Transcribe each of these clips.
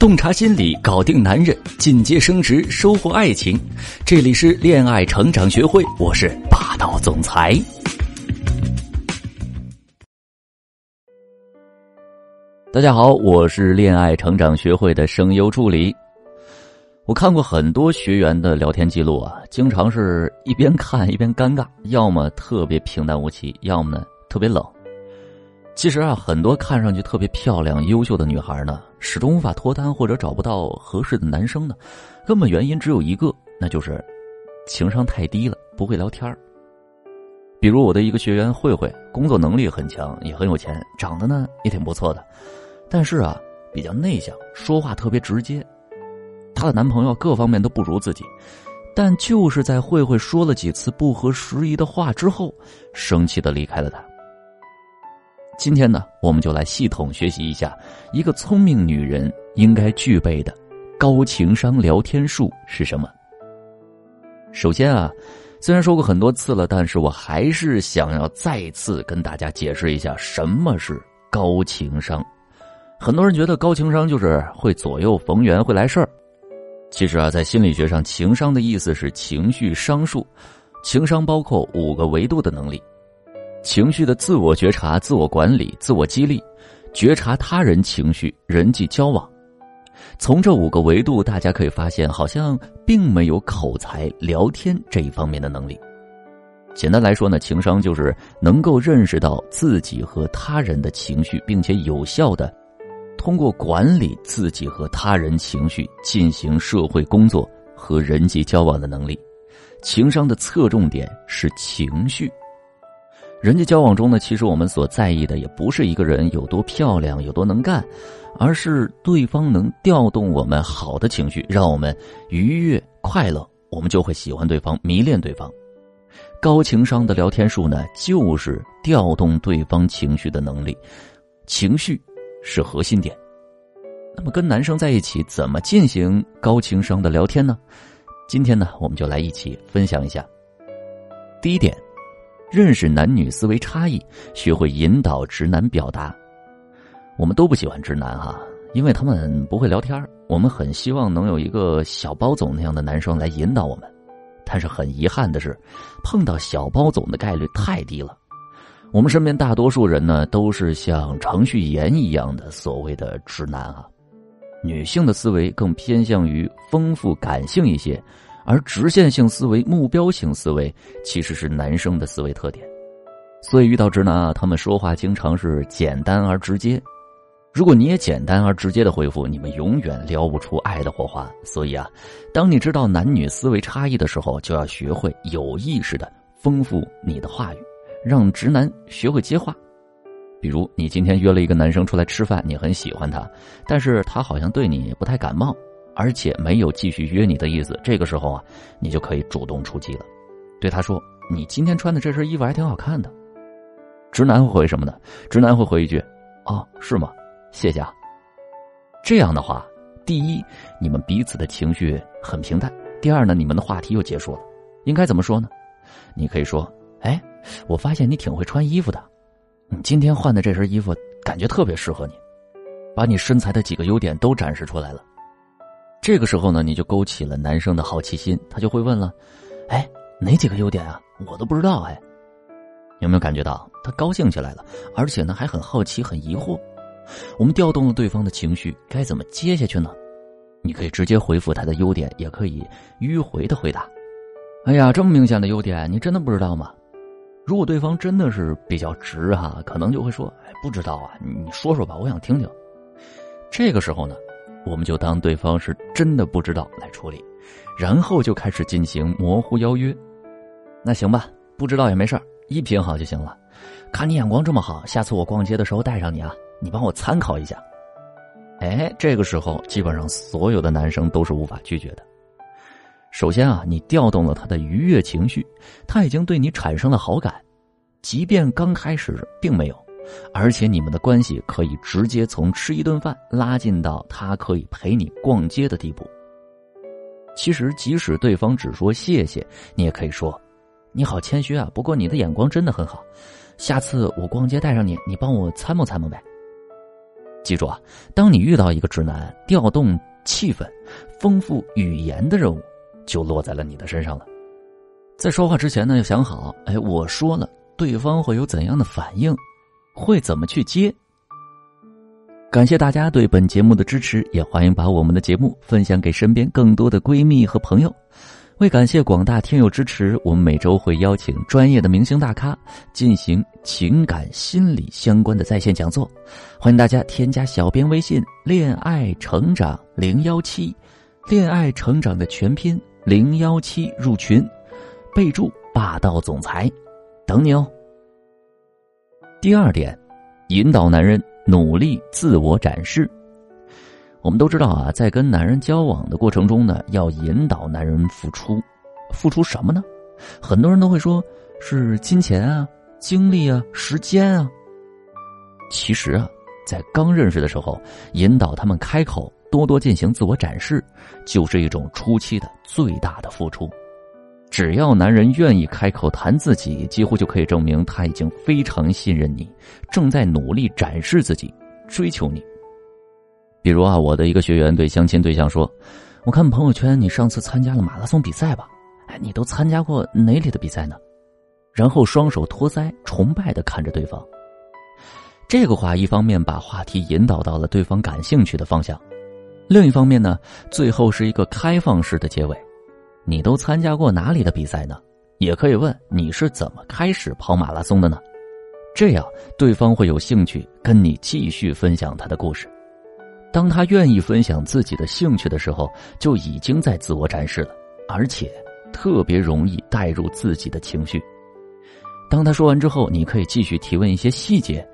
洞察心理，搞定男人，进阶升职，收获爱情。这里是恋爱成长学会，我是霸道总裁。大家好，我是恋爱成长学会的声优助理。我看过很多学员的聊天记录啊，经常是一边看一边尴尬，要么特别平淡无奇，要么呢特别冷。其实啊，很多看上去特别漂亮、优秀的女孩呢，始终无法脱单或者找不到合适的男生呢，根本原因只有一个，那就是情商太低了，不会聊天比如我的一个学员慧慧，工作能力很强，也很有钱，长得呢也挺不错的，但是啊，比较内向，说话特别直接。她的男朋友各方面都不如自己，但就是在慧慧说了几次不合时宜的话之后，生气的离开了她。今天呢，我们就来系统学习一下一个聪明女人应该具备的高情商聊天术是什么。首先啊，虽然说过很多次了，但是我还是想要再次跟大家解释一下什么是高情商。很多人觉得高情商就是会左右逢源，会来事儿。其实啊，在心理学上，情商的意思是情绪商数。情商包括五个维度的能力：情绪的自我觉察、自我管理、自我激励、觉察他人情绪、人际交往。从这五个维度，大家可以发现，好像并没有口才、聊天这一方面的能力。简单来说呢，情商就是能够认识到自己和他人的情绪，并且有效的。通过管理自己和他人情绪进行社会工作和人际交往的能力，情商的侧重点是情绪。人际交往中呢，其实我们所在意的也不是一个人有多漂亮、有多能干，而是对方能调动我们好的情绪，让我们愉悦快乐，我们就会喜欢对方、迷恋对方。高情商的聊天术呢，就是调动对方情绪的能力，情绪。是核心点。那么，跟男生在一起怎么进行高情商的聊天呢？今天呢，我们就来一起分享一下。第一点，认识男女思维差异，学会引导直男表达。我们都不喜欢直男哈，因为他们不会聊天我们很希望能有一个小包总那样的男生来引导我们，但是很遗憾的是，碰到小包总的概率太低了。我们身边大多数人呢，都是像程序员一样的所谓的直男啊。女性的思维更偏向于丰富感性一些，而直线性思维、目标型思维其实是男生的思维特点。所以遇到直男啊，他们说话经常是简单而直接。如果你也简单而直接的回复，你们永远撩不出爱的火花。所以啊，当你知道男女思维差异的时候，就要学会有意识的丰富你的话语。让直男学会接话，比如你今天约了一个男生出来吃饭，你很喜欢他，但是他好像对你不太感冒，而且没有继续约你的意思。这个时候啊，你就可以主动出击了，对他说：“你今天穿的这身衣服还挺好看的。”直男会回什么呢？直男会回一句：“哦，是吗？谢谢啊。”这样的话，第一，你们彼此的情绪很平淡；第二呢，你们的话题又结束了。应该怎么说呢？你可以说：“哎。”我发现你挺会穿衣服的，你今天换的这身衣服感觉特别适合你，把你身材的几个优点都展示出来了。这个时候呢，你就勾起了男生的好奇心，他就会问了：“哎，哪几个优点啊？我都不知道。”哎，有没有感觉到他高兴起来了？而且呢，还很好奇、很疑惑。我们调动了对方的情绪，该怎么接下去呢？你可以直接回复他的优点，也可以迂回的回答：“哎呀，这么明显的优点，你真的不知道吗？”如果对方真的是比较直哈，可能就会说：“哎，不知道啊，你说说吧，我想听听。”这个时候呢，我们就当对方是真的不知道来处理，然后就开始进行模糊邀约。那行吧，不知道也没事一品好就行了。看你眼光这么好，下次我逛街的时候带上你啊，你帮我参考一下。哎，这个时候基本上所有的男生都是无法拒绝的。首先啊，你调动了他的愉悦情绪，他已经对你产生了好感，即便刚开始并没有，而且你们的关系可以直接从吃一顿饭拉近到他可以陪你逛街的地步。其实，即使对方只说谢谢，你也可以说：“你好谦虚啊，不过你的眼光真的很好，下次我逛街带上你，你帮我参谋参谋呗。”记住啊，当你遇到一个直男，调动气氛、丰富语言的任务就落在了你的身上了。在说话之前呢，要想好，哎，我说了，对方会有怎样的反应，会怎么去接。感谢大家对本节目的支持，也欢迎把我们的节目分享给身边更多的闺蜜和朋友。为感谢广大听友支持，我们每周会邀请专业的明星大咖进行情感心理相关的在线讲座，欢迎大家添加小编微信“恋爱成长零幺七”，恋爱成长的全拼零幺七入群，备注“霸道总裁”，等你哦。第二点，引导男人努力自我展示。我们都知道啊，在跟男人交往的过程中呢，要引导男人付出，付出什么呢？很多人都会说是金钱啊、精力啊、时间啊。其实啊，在刚认识的时候，引导他们开口，多多进行自我展示，就是一种初期的最大的付出。只要男人愿意开口谈自己，几乎就可以证明他已经非常信任你，正在努力展示自己，追求你。比如啊，我的一个学员对相亲对象说：“我看朋友圈你上次参加了马拉松比赛吧？哎，你都参加过哪里的比赛呢？”然后双手托腮，崇拜的看着对方。这个话一方面把话题引导到了对方感兴趣的方向，另一方面呢，最后是一个开放式的结尾：“你都参加过哪里的比赛呢？”也可以问你是怎么开始跑马拉松的呢？这样对方会有兴趣跟你继续分享他的故事。当他愿意分享自己的兴趣的时候，就已经在自我展示了，而且特别容易带入自己的情绪。当他说完之后，你可以继续提问一些细节：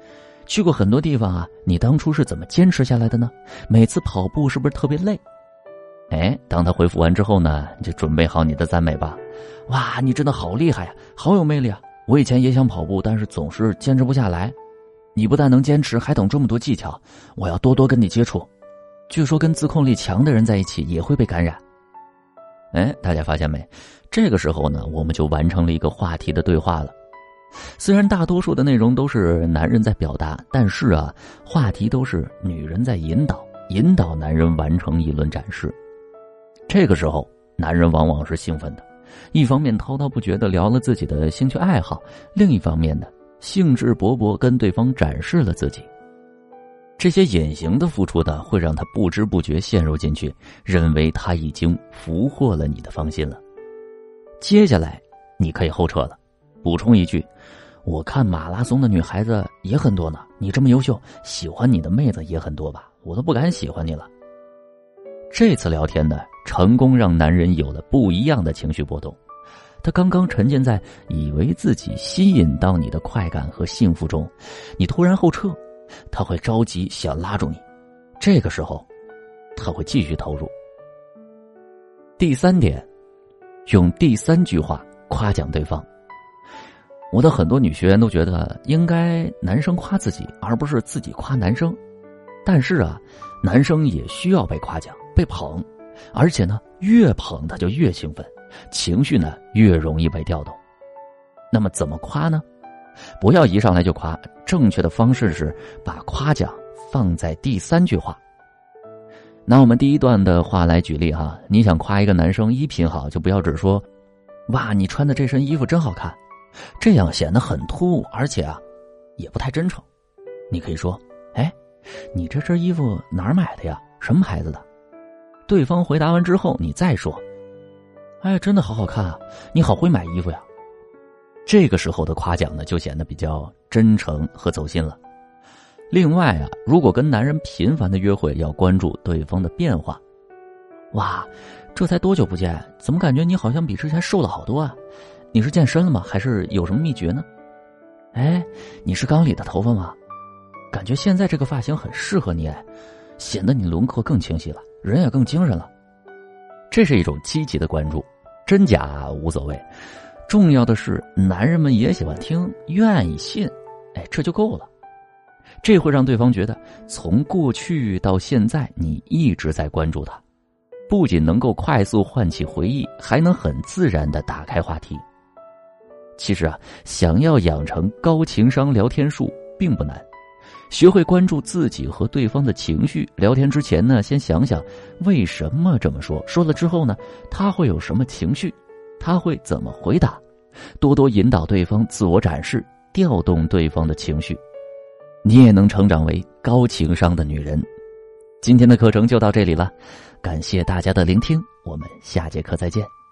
去过很多地方啊，你当初是怎么坚持下来的呢？每次跑步是不是特别累？哎，当他回复完之后呢，你就准备好你的赞美吧。哇，你真的好厉害呀，好有魅力啊！我以前也想跑步，但是总是坚持不下来。你不但能坚持，还懂这么多技巧，我要多多跟你接触。据说跟自控力强的人在一起也会被感染。哎，大家发现没？这个时候呢，我们就完成了一个话题的对话了。虽然大多数的内容都是男人在表达，但是啊，话题都是女人在引导，引导男人完成一轮展示。这个时候，男人往往是兴奋的，一方面滔滔不绝的聊了自己的兴趣爱好，另一方面呢。兴致勃勃跟对方展示了自己，这些隐形的付出的会让他不知不觉陷入进去，认为他已经俘获了你的芳心了。接下来你可以后撤了，补充一句：我看马拉松的女孩子也很多呢，你这么优秀，喜欢你的妹子也很多吧？我都不敢喜欢你了。这次聊天呢，成功让男人有了不一样的情绪波动。他刚刚沉浸在以为自己吸引到你的快感和幸福中，你突然后撤，他会着急想拉住你。这个时候，他会继续投入。第三点，用第三句话夸奖对方。我的很多女学员都觉得应该男生夸自己，而不是自己夸男生。但是啊，男生也需要被夸奖、被捧，而且呢，越捧他就越兴奋。情绪呢越容易被调动，那么怎么夸呢？不要一上来就夸，正确的方式是把夸奖放在第三句话。拿我们第一段的话来举例哈，你想夸一个男生衣品好，就不要只说“哇，你穿的这身衣服真好看”，这样显得很突兀，而且啊，也不太真诚。你可以说：“哎，你这身衣服哪儿买的呀？什么牌子的？”对方回答完之后，你再说。哎，真的好好看啊！你好会买衣服呀。这个时候的夸奖呢，就显得比较真诚和走心了。另外啊，如果跟男人频繁的约会，要关注对方的变化。哇，这才多久不见，怎么感觉你好像比之前瘦了好多啊？你是健身了吗？还是有什么秘诀呢？哎，你是刚理的头发吗？感觉现在这个发型很适合你，显得你轮廓更清晰了，人也更精神了。这是一种积极的关注。真假无所谓，重要的是男人们也喜欢听，愿意信，哎，这就够了。这会让对方觉得，从过去到现在，你一直在关注他，不仅能够快速唤起回忆，还能很自然的打开话题。其实啊，想要养成高情商聊天术并不难，学会关注自己和对方的情绪。聊天之前呢，先想想为什么这么说，说了之后呢，他会有什么情绪，他会怎么回答，多多引导对方自我展示，调动对方的情绪，你也能成长为高情商的女人。今天的课程就到这里了，感谢大家的聆听，我们下节课再见。